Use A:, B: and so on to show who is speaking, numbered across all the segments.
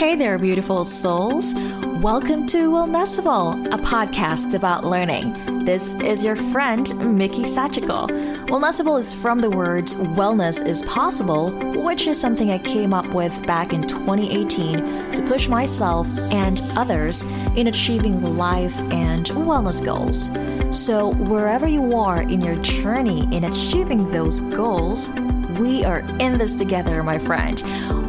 A: Hey there, beautiful souls. Welcome to Wellnessable, a podcast about learning. This is your friend, Mickey Sachiko. Wellnessable is from the words wellness is possible, which is something I came up with back in 2018 to push myself and others in achieving life and wellness goals. So, wherever you are in your journey in achieving those goals, we are in this together, my friend.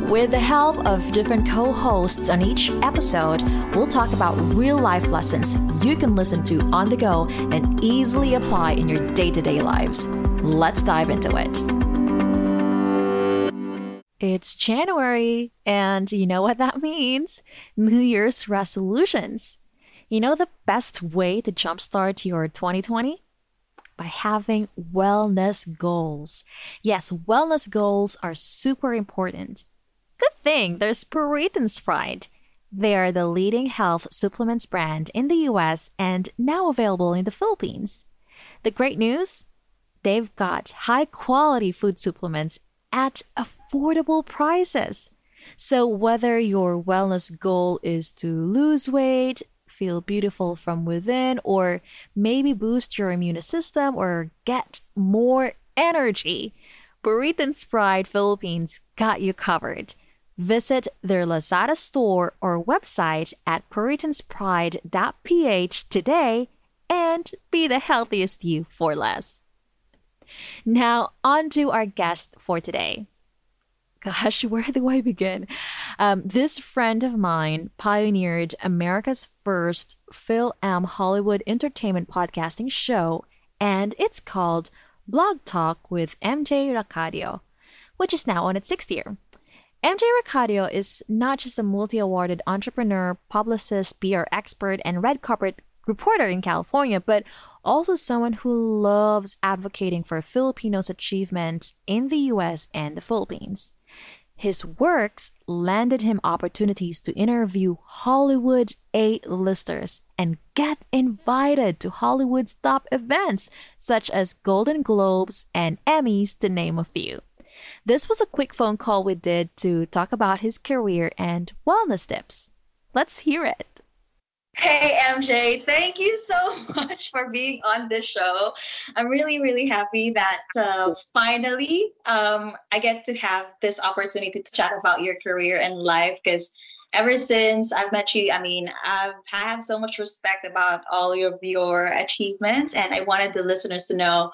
A: With the help of different co hosts on each episode, we'll talk about real life lessons you can listen to on the go and easily apply in your day to day lives. Let's dive into it. It's January, and you know what that means New Year's resolutions. You know the best way to jumpstart your 2020? By having wellness goals. Yes, wellness goals are super important. Good thing there's Puritan's Pride. They are the leading health supplements brand in the US and now available in the Philippines. The great news? They've got high quality food supplements at affordable prices. So, whether your wellness goal is to lose weight, feel beautiful from within, or maybe boost your immune system or get more energy, Puritan's Pride Philippines got you covered. Visit their Lazada store or website at puritanspride.ph today and be the healthiest you for less. Now, on to our guest for today. Gosh, where do I begin? Um, this friend of mine pioneered America's first Fil-Am Hollywood entertainment podcasting show, and it's called Blog Talk with MJ Racadio, which is now on its sixth year. MJ Racadio is not just a multi awarded entrepreneur, publicist, PR expert, and red carpet reporter in California, but also someone who loves advocating for Filipinos' achievements in the US and the Philippines. His works landed him opportunities to interview Hollywood A-listers and get invited to Hollywood's top events, such as Golden Globes and Emmys, to name a few. This was a quick phone call we did to talk about his career and wellness tips. Let's hear it. Hey, MJ, thank you so much for being on this show. I'm really, really happy that uh, finally um, I get to have this opportunity to chat about your career and life because ever since I've met you, I mean, I've, I have so much respect about all of your achievements, and I wanted the listeners to know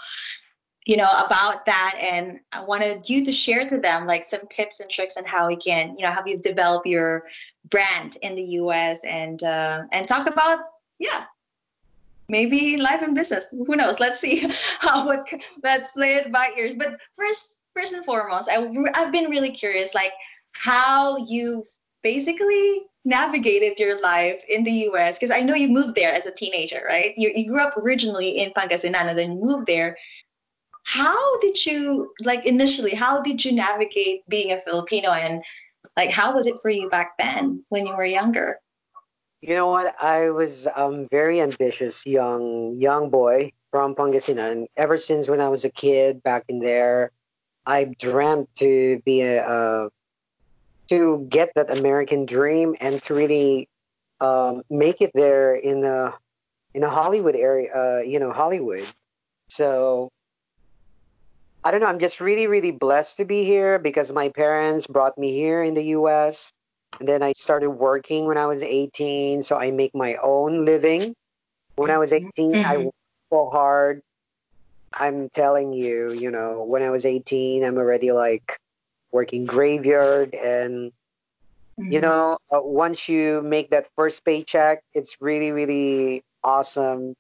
A: you know about that and i wanted you to share to them like some tips and tricks on how you can you know how you develop your brand in the us and uh, and talk about yeah maybe life and business. Who knows? Let's see how it let's play it by ears. But first first and foremost I, i've been really curious like how you've basically navigated your life in the us because i know you moved there as a teenager right? You, you grew up originally in pangasinan and then you moved there. How did you like initially how did you navigate being a filipino and like how was it for you back then when you were younger?
B: You know what? I was um very ambitious young young boy from pangasinan. And ever since when i was a kid back in there i dreamt to be a uh, to get that american dream and to really um, make it there in the in a hollywood area uh, you know hollywood. So I don't know. I'm just really, really blessed to be here because my parents brought me here in the US. And then I started working when I was 18. So I make my own living. When I was 18, mm-hmm. I worked so hard. I'm telling you, you know, when I was 18, I'm already like working graveyard. And, mm-hmm. you know, uh, once you make that first paycheck, it's really, really awesome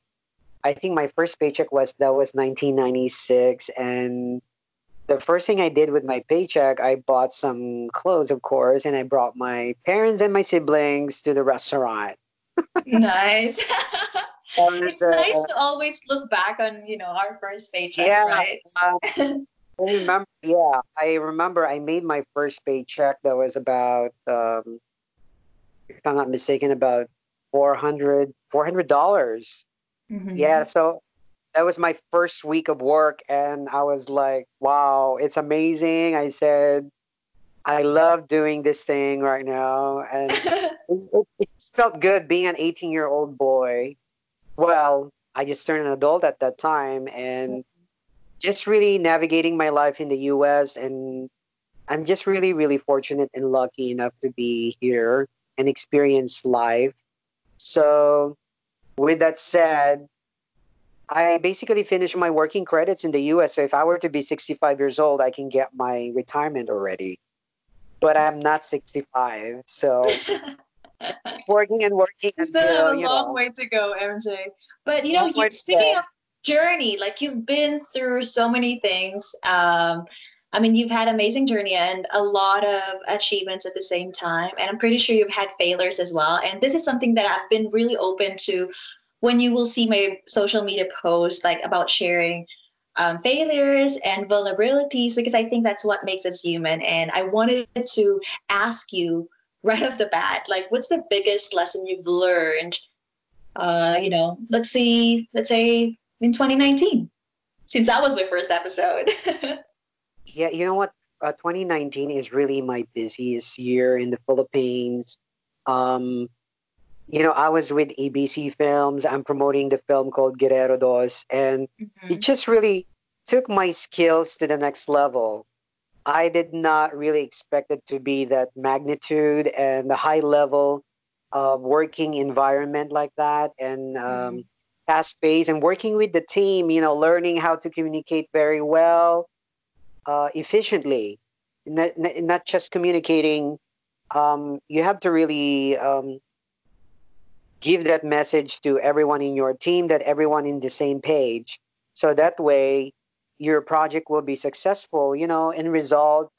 B: I think my first paycheck was that was 1996, and the first thing I did with my paycheck, I bought some clothes, of course, and I brought my parents and my siblings to the restaurant.
A: nice. it's uh, nice to always look back on you know our first paycheck, yeah, right? Uh,
B: I remember, yeah, I remember I made my first paycheck that was about, um, if I'm not mistaken, about 400 dollars Mm-hmm. Yeah, so that was my first week of work, and I was like, "Wow, it's amazing!" I said, I love doing this thing right now, and it, it, it felt good being an 18 year old boy. Well, I just turned an adult at that time, and just really navigating my life in the U.S. and I'm just really, really fortunate and lucky enough to be here and experience life. So, with that said, I basically finished my working credits in the US. So, if I were to be 65 years old, I can get my retirement already. But I'm not 65. So, working and working
C: until,
B: a
C: long know, way to go, MJ. But, you know, you, speaking of journey, like you've been through so many things. Um, I mean, you've had amazing journey and a lot of achievements at the same time. And I'm pretty sure you've had failures as well. And this is something that I've been really open to when you will see my social media posts like about sharing um, failures and vulnerabilities because I think that's what makes us human. And I wanted to ask you right off the bat, like, what's the biggest lesson you've learned? Uh, you know, let's see, let's say in 2019, since that was my first episode.
B: Yeah, you know what? Uh, 2019 is really my busiest year in the Philippines. Um, you know, I was with ABC Films. I'm promoting the film called Guerrero Dos, and mm-hmm. it just really took my skills to the next level. I did not really expect it to be that magnitude and the high level of working environment like that, and um, mm-hmm. fast pace, and working with the team. You know, learning how to communicate very well uh, efficiently, not, not just communicating. Um, you have to really um, give that message to everyone in your team that everyone in the same page. So that way, your project will be successful. You know, in result,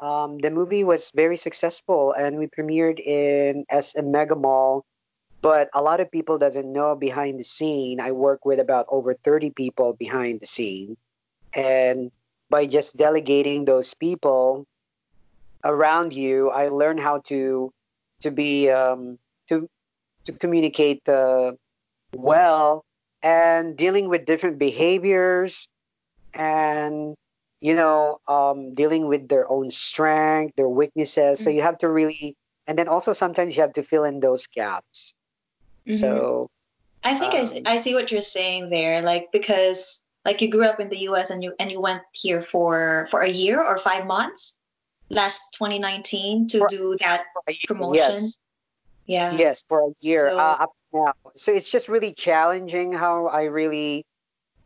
B: um, the movie was very successful, and we premiered in SM Mega Mall. But a lot of people doesn't know behind the scene. I work with about over thirty people behind the scene, and by just delegating those people around you, I learned how to to be um, to to communicate uh, well and dealing with different behaviors and you know um, dealing with their own strength, their weaknesses. Mm-hmm. So you have to really, and then also sometimes you have to fill in those gaps. Mm-hmm. So
C: I think um, I, I see what you're saying there, like because like you grew up in the US and you and you went here for for a year or five months last 2019 to do that promotion.
B: Yes.
C: Yeah.
B: Yes, for a year so, uh, up now. So it's just really challenging how I really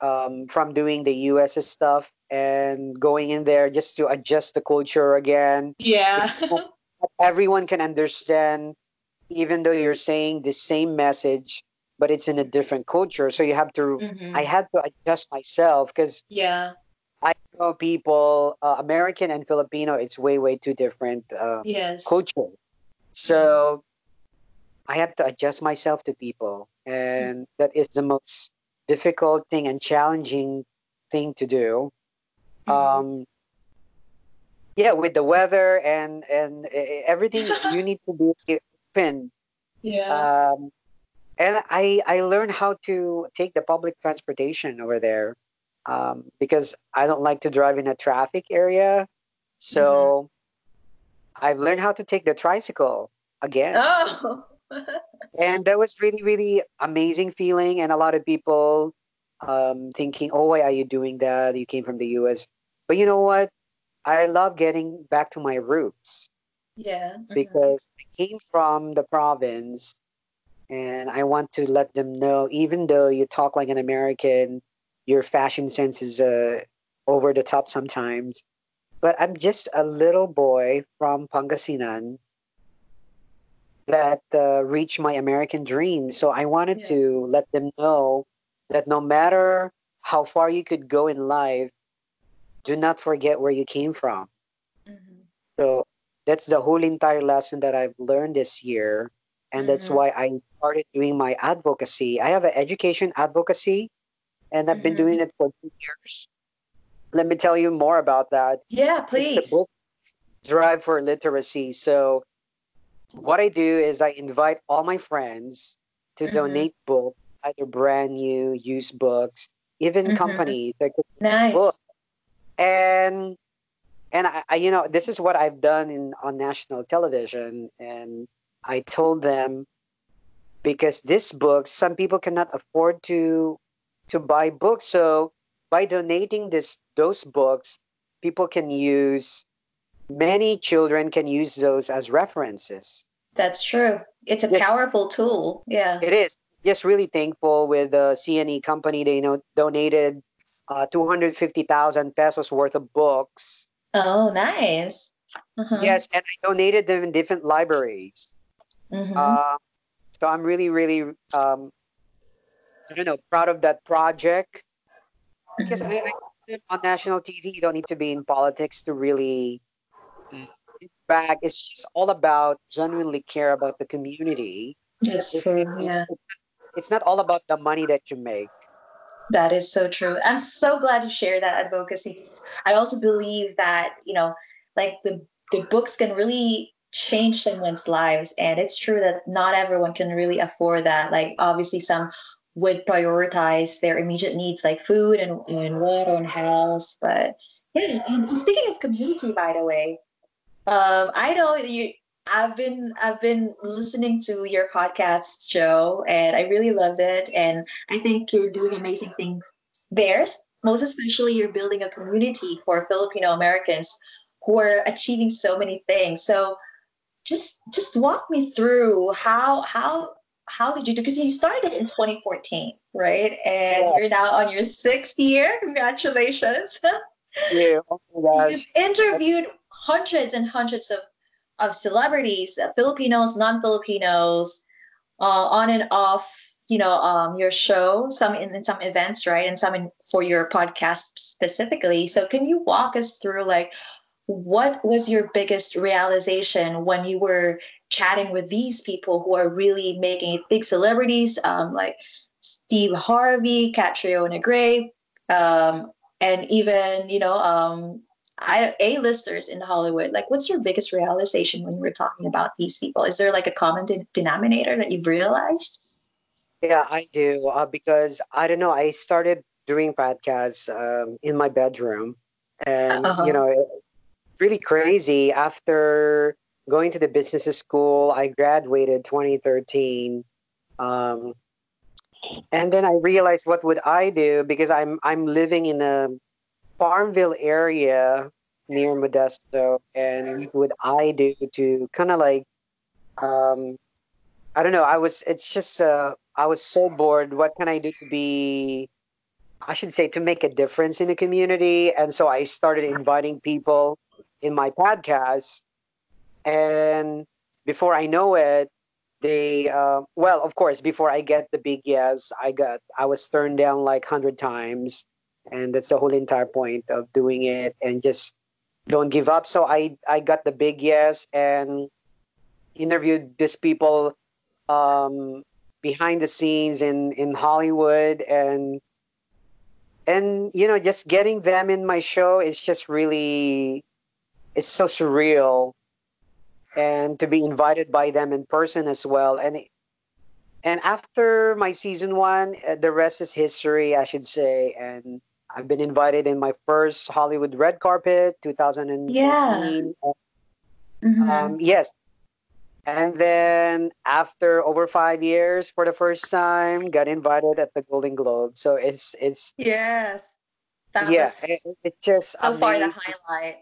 B: um, from doing the US stuff and going in there just to adjust the culture again.
C: Yeah.
B: everyone can understand even though you're saying the same message but it's in a different culture. So you have to, mm-hmm. I had to adjust myself because
C: yeah,
B: I know people, uh, American and Filipino, it's way, way too different uh,
C: yes.
B: culture. So I had to adjust myself to people. And mm-hmm. that is the most difficult thing and challenging thing to do. Mm-hmm. Um, yeah, with the weather and and everything, you need to be open.
C: Yeah. Um,
B: and I I learned how to take the public transportation over there um, because I don't like to drive in a traffic area. So mm-hmm. I've learned how to take the tricycle again.
C: Oh.
B: and that was really really amazing feeling and a lot of people um, thinking oh why are you doing that you came from the us but you know what i love getting back to my roots
C: yeah mm-hmm.
B: because i came from the province and I want to let them know, even though you talk like an American, your fashion sense is uh, over the top sometimes. But I'm just a little boy from Pangasinan that uh, reached my American dream. So I wanted yeah. to let them know that no matter how far you could go in life, do not forget where you came from. Mm-hmm. So that's the whole entire lesson that I've learned this year and that's mm-hmm. why I started doing my advocacy. I have an education advocacy, and I've mm-hmm. been doing it for two years. Let me tell you more about that.
C: Yeah, please.
B: It's a book, Drive for Literacy. So, what I do is I invite all my friends to mm-hmm. donate books, either brand new, used books, even mm-hmm. companies that could
C: nice.
B: book. And and I, I, you know, this is what I've done in on national television, and I told them because this book, some people cannot afford to to buy books, so by donating this those books, people can use many children can use those as references.
C: That's true. It's a yes. powerful tool. Yeah.
B: It is. Just really thankful with the CNE company. They you know donated uh, 250,000 pesos worth of books.
C: Oh, nice. Uh-huh.
B: Yes, and I donated them in different libraries. Mm-hmm. Uh, so I'm really, really, um, I don't know, proud of that project. Because mm-hmm. I, I, on national TV, you don't need to be in politics to really back. It's just all about genuinely care about the community.
C: That's it's, true. Yeah.
B: It's not all about the money that you make.
C: That is so true. I'm so glad you share that advocacy. I also believe that, you know, like the the books can really change someone's lives. And it's true that not everyone can really afford that. Like obviously some would prioritize their immediate needs like food and, and water and house. But yeah, and speaking of community, by the way, um, I know you. I've been I've been listening to your podcast show, and I really loved it. And I think you're doing amazing things there. Most especially, you're building a community for Filipino Americans who are achieving so many things. So, just just walk me through how how how did you do? Because you started it in 2014, right? And yeah. you're now on your sixth year. Congratulations!
B: Yeah, oh
C: You've interviewed hundreds and hundreds of, of celebrities, uh, Filipinos, non-Filipinos, uh, on and off, you know, um, your show, some in, in some events, right? And some in, for your podcast specifically. So can you walk us through like, what was your biggest realization when you were chatting with these people who are really making big celebrities um, like Steve Harvey, Catriona Gray, um, and even you know um, I, A-listers in Hollywood, like what's your biggest realization when you were talking about these people? Is there like a common de- denominator that you've realized?
B: Yeah, I do. Uh, because I don't know, I started doing podcasts um, in my bedroom. And, uh-huh. you know, really crazy. After going to the business school, I graduated 2013. Um, and then I realized what would I do because I'm I'm living in a Farmville area near Modesto, and what would I do to kind of like, um, I don't know. I was. It's just. Uh, I was so bored. What can I do to be? I should say to make a difference in the community, and so I started inviting people in my podcast, and before I know it, they uh, well of course before i get the big yes i got i was turned down like 100 times and that's the whole entire point of doing it and just don't give up. So i i got the big yes and interviewed these people um, behind the scenes in in hollywood and and you know just getting them in my show is just really it's so surreal and to be invited by them in person as well and and after my season one uh, the rest is history i should say and I've been invited in my first Hollywood red carpet, 2015. Yeah. Mm-hmm. Um, yes. And then after over five years, for the first time, got invited at the Golden Globe. So it's it's
C: yes,
B: that yeah, it, it's just
C: so amazing. far the highlight.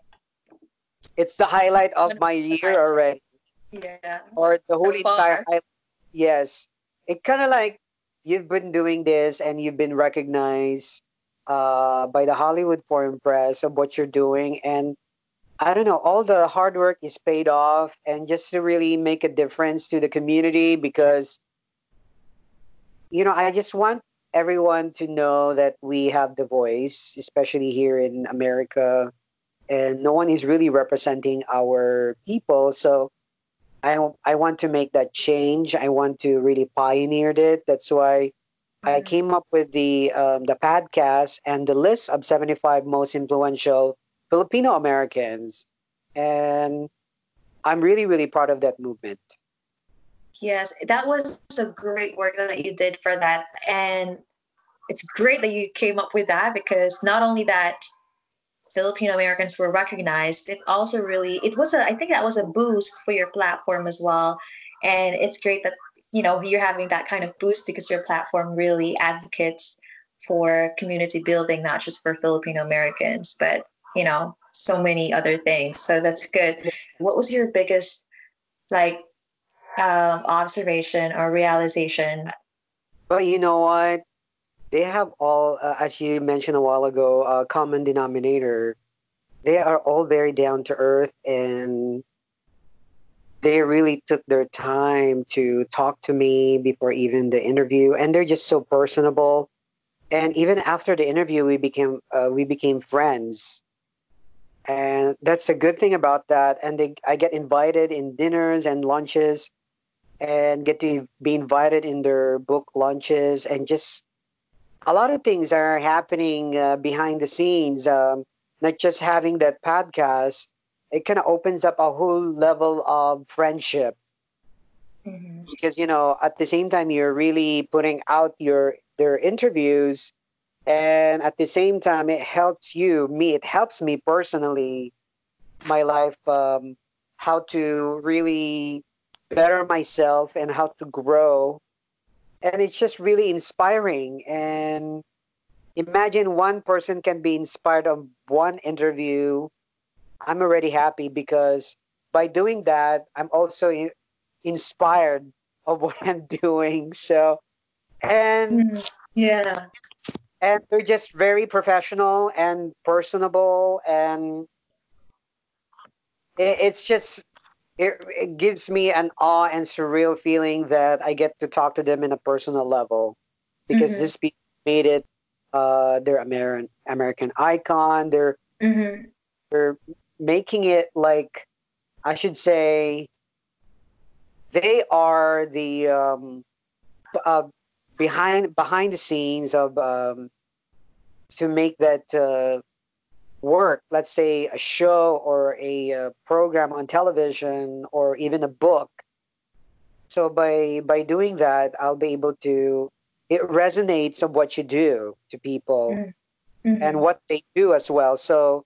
B: It's the highlight of my year already.
C: Yeah.
B: Or the whole so entire. Highlight. Yes, it kind of like you've been doing this and you've been recognized uh, by the Hollywood Foreign Press of what you're doing. And I don't know, all the hard work is paid off and just to really make a difference to the community because, you know, I just want everyone to know that we have the voice, especially here in America, and no one is really representing our people. So I, I want to make that change. I want to really pioneer it. That's why I came up with the um, the podcast and the list of 75 most influential Filipino Americans, and I'm really really proud of that movement.
C: Yes, that was a great work that you did for that, and it's great that you came up with that because not only that Filipino Americans were recognized, it also really it was a I think that was a boost for your platform as well. And it's great that you know you're having that kind of boost because your platform really advocates for community building, not just for Filipino Americans, but you know, so many other things. So that's good. What was your biggest like um, observation or realization?
B: Well, you know what? They have all, uh, as you mentioned a while ago, a common denominator. They are all very down to earth and they really took their time to talk to me before even the interview and they're just so personable. And even after the interview we became uh, we became friends. And that's a good thing about that. And they, i get invited in dinners and lunches and get to be invited in their book lunches and just a lot of things are happening uh, behind the scenes um, not just having that podcast it kind of opens up a whole level of friendship mm-hmm. because you know at the same time you're really putting out your their interviews and at the same time it helps you me it helps me personally my life um, how to really better myself and how to grow and it's just really inspiring. And imagine one person can be inspired on one interview. I'm already happy because by doing that i'm also in, inspired of what i'm doing. So and
C: mm-hmm. yeah.
B: and they're just very professional and personable and it's just it, it gives me an awe and surreal feeling that i get to talk to them in a personal level because mm-hmm. this made it uh, they're american american icon they're mm-hmm. they're making it like i should say they are the um, uh, behind behind the scenes of um, to make that uh, work let's say a show or a uh, program on television or even a book so by by doing that i'll be able to it resonates of what you do to people mm-hmm. and what they do as well so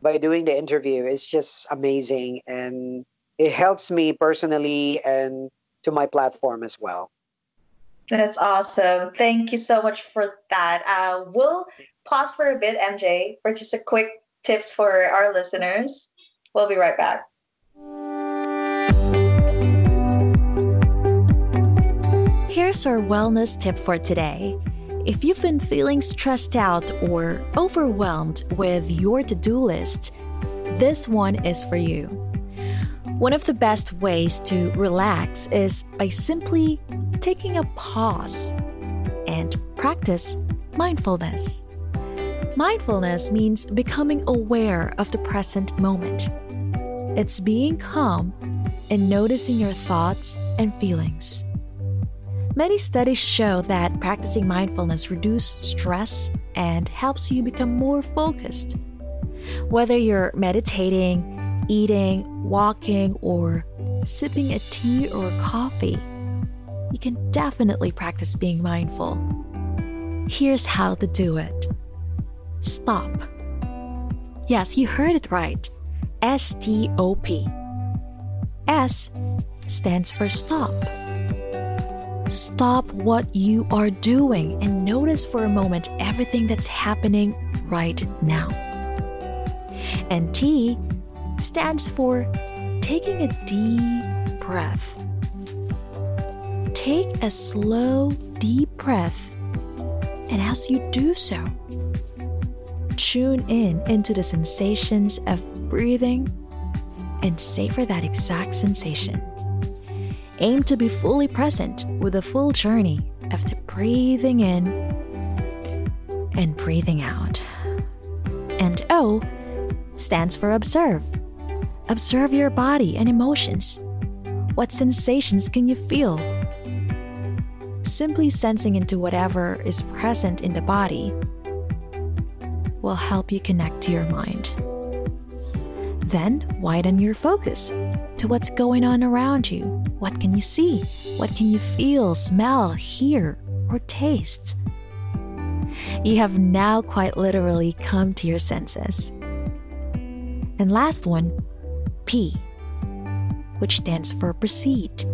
B: by doing the interview it's just amazing and it helps me personally and to my platform as well
C: that's awesome. Thank you so much for that. Uh, we'll pause for a bit, MJ, for just a quick tips for our listeners. We'll be right back.
A: Here's our wellness tip for today. If you've been feeling stressed out or overwhelmed with your to do list, this one is for you. One of the best ways to relax is by simply taking a pause and practice mindfulness. Mindfulness means becoming aware of the present moment. It's being calm and noticing your thoughts and feelings. Many studies show that practicing mindfulness reduces stress and helps you become more focused. Whether you're meditating, eating, walking, or sipping a tea or a coffee, you can definitely practice being mindful. Here's how to do it stop. Yes, you heard it right. S T O P. S stands for stop. Stop what you are doing and notice for a moment everything that's happening right now. And T stands for taking a deep breath take a slow, deep breath, and as you do so, tune in into the sensations of breathing and savor that exact sensation. Aim to be fully present with the full journey of the breathing in and breathing out. And O stands for observe. Observe your body and emotions. What sensations can you feel? simply sensing into whatever is present in the body will help you connect to your mind. Then widen your focus to what's going on around you. What can you see? What can you feel, smell, hear, or taste? You have now quite literally come to your senses. And last one, P, which stands for proceed.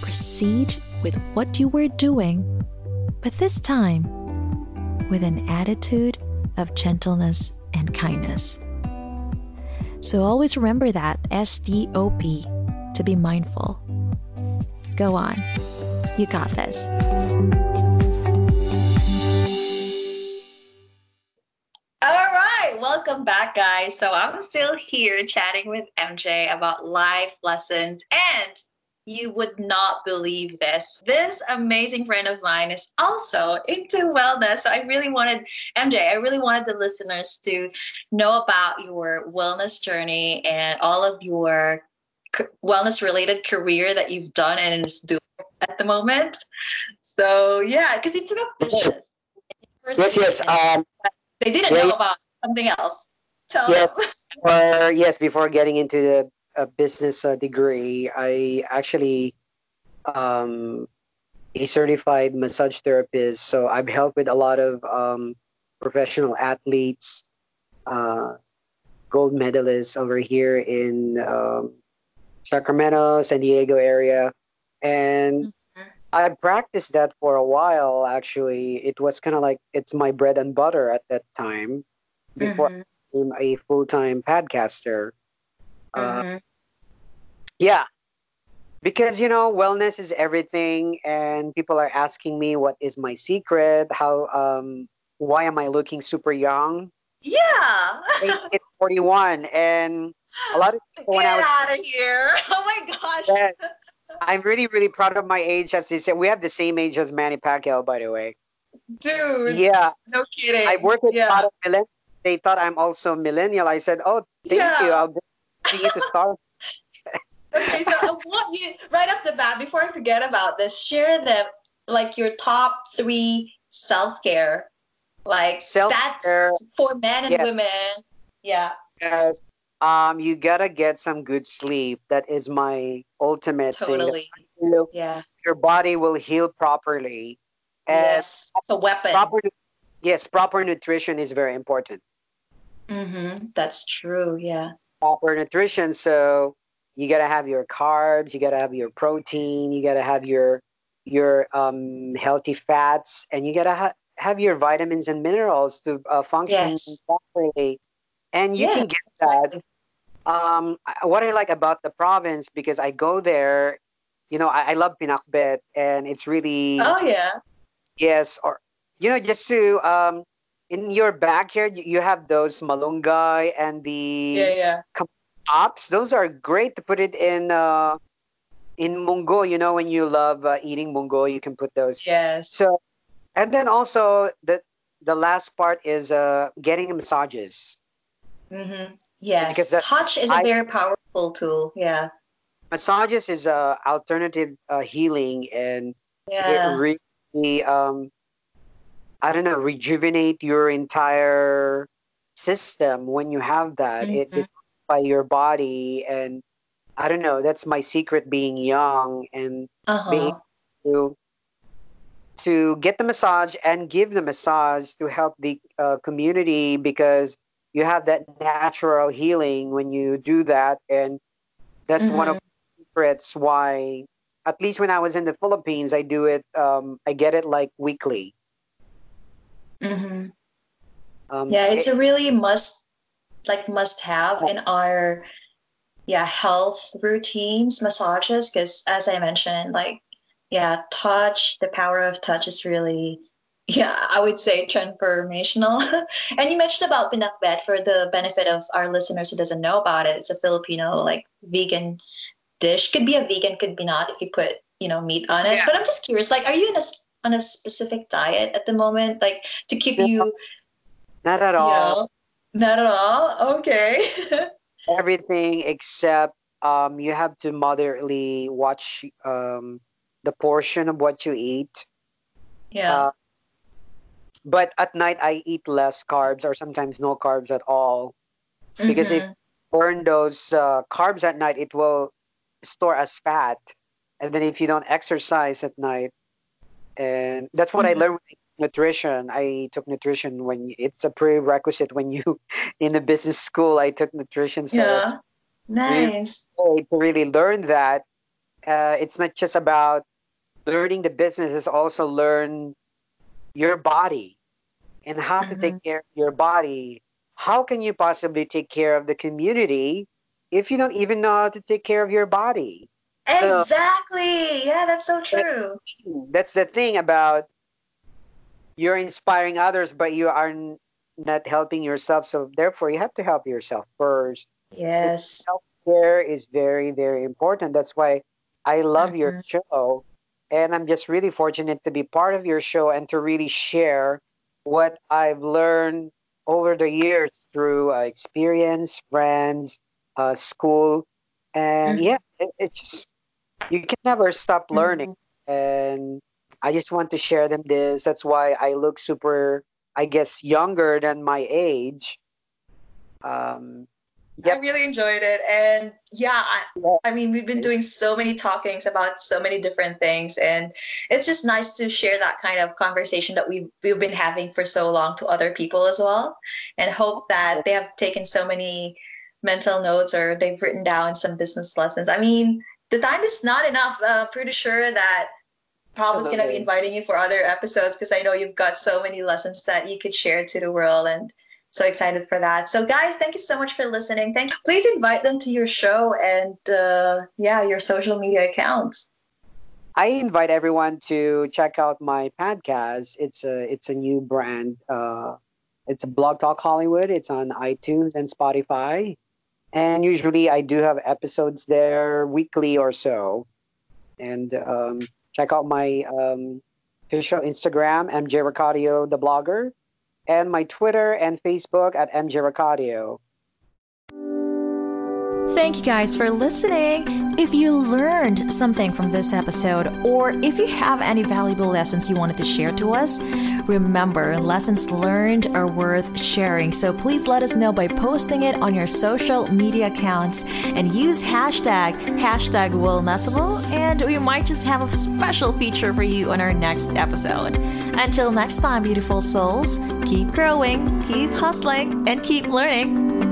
A: Proceed with what you were doing, but this time with an attitude of gentleness and kindness. So always remember that STOP to be mindful. Go on. You got this.
C: Welcome back, guys. So I'm still here chatting with MJ about life lessons and you would not believe this. This amazing friend of mine is also into wellness. So I really wanted, MJ, I really wanted the listeners to know about your wellness journey and all of your wellness related career that you've done and is doing at the moment. So yeah, because you took up business.
B: Yes, yes. Um,
C: they didn't know about something else. Tell
B: yes, or yes, before getting into the a business uh, degree, I actually um, a certified massage therapist. So I've helped with a lot of um, professional athletes, uh, gold medalists over here in um, Sacramento, San Diego area, and mm-hmm. I practiced that for a while. Actually, it was kind of like it's my bread and butter at that time before mm-hmm. I became a full time podcaster. Uh, mm-hmm. Uh, yeah. Because, you know, wellness is everything. And people are asking me what is my secret? How, um, why am I looking super young?
C: Yeah.
B: it's 41. And a lot of
C: people, Get was, out of here. Oh my gosh. Yeah,
B: I'm really, really proud of my age. As they said, we have the same age as Manny Pacquiao, by the way.
C: Dude.
B: Yeah.
C: No kidding.
B: I work with yeah. a lot of millennials. They thought I'm also millennial. I said, oh, thank yeah. you. I'll you to
C: okay, so I want you right off the bat, before I forget about this, share the like your top three self care. Like self-care, that's for men and women. Yeah.
B: Yes. Um, you gotta get some good sleep. That is my ultimate
C: totally.
B: thing. yeah. Your body will heal properly.
C: And yes, it's a weapon.
B: Proper, yes, proper nutrition is very important.
C: Mm-hmm. That's true. Yeah.
B: Proper nutrition. So you got to have your carbs you got to have your protein you got to have your your um, healthy fats and you got to ha- have your vitamins and minerals to uh, function yes. properly and you yeah, can get that um, what i like about the province because i go there you know i, I love pinakbet and it's really
C: oh yeah
B: yes or you know just to um, in your backyard you have those malunggay and the
C: yeah, yeah
B: ops. Those are great to put it in uh, in mungo. You know, when you love uh, eating mungo, you can put those.
C: Yes.
B: So, and then also the the last part is uh, getting massages.
C: Mm-hmm. Yes, because touch is a I, very powerful tool. Yeah.
B: Massages is a alternative uh, healing, and
C: yeah.
B: it really, um, I don't know, rejuvenate your entire system when you have that. Mm-hmm. It, it by your body and I don't know. That's my secret being young and uh-huh. being to to get the massage and give the massage to help the uh, community because you have that natural healing when you do that and that's mm-hmm. one of mm-hmm. the secrets why at least when I was in the Philippines I do it um, I get it like weekly.
C: Mm-hmm. Um, yeah, it's it, a really must like must have in our yeah health routines massages because as i mentioned like yeah touch the power of touch is really yeah i would say transformational and you mentioned about pinakbet for the benefit of our listeners who doesn't know about it it's a filipino like vegan dish could be a vegan could be not if you put you know meat on it yeah. but i'm just curious like are you in a on a specific diet at the moment like to keep you
B: not at all you know,
C: not at all. Okay.
B: Everything except um, you have to moderately watch um, the portion of what you eat.
C: Yeah. Uh,
B: but at night I eat less carbs or sometimes no carbs at all because mm-hmm. if burn those uh, carbs at night, it will store as fat. And then if you don't exercise at night, and that's what mm-hmm. I learned nutrition. I took nutrition when it's a prerequisite when you in the business school. I took nutrition.
C: So yeah, nice.
B: To really learn that, uh, it's not just about learning the business. It's also learn your body and how mm-hmm. to take mm-hmm. care of your body. How can you possibly take care of the community if you don't even know how to take care of your body?
C: Exactly. So, yeah, that's so true.
B: That's the thing about you're inspiring others, but you are not helping yourself. So therefore, you have to help yourself first.
C: Yes.
B: Self care is very, very important. That's why I love mm-hmm. your show. And I'm just really fortunate to be part of your show and to really share what I've learned over the years through uh, experience, friends, uh, school. And mm-hmm. yeah, it, it's just, you can never stop learning. Mm-hmm. And I just want to share them this. That's why I look super, I guess, younger than my age. Um,
C: Yep. I really enjoyed it. And yeah I, I, mean, we've been doing so many talkings about so many different things. And it's just nice to share that kind of conversation that we've, we've been having for so long to other people as well. And hope that they have taken so many mental notes or they've written down some business lessons. I mean, the time is not enough. Uh, pretty sure that probably going to be inviting you for other episodes because I know you've got so many lessons that you could share to the world and so excited for that. So guys, thank you so much for listening. Thank you. Please invite them to your show and uh, yeah, your social media accounts.
B: I invite everyone to check out my podcast. It's a it's a new brand. Uh, it's a Blog Talk Hollywood. It's on iTunes and Spotify, and usually I do have episodes there weekly or so. And um, check out my um, official Instagram, MJ Racadio, the blogger, and my Twitter and Facebook at MJ Racadio.
A: Thank you guys for listening. If you learned something from this episode, or if you have any valuable lessons you wanted to share to us, remember lessons learned are worth sharing. So please let us know by posting it on your social media accounts and use hashtag hashtag Wellnessable, and we might just have a special feature for you on our next episode. Until next time, beautiful souls, keep growing, keep hustling, and keep learning.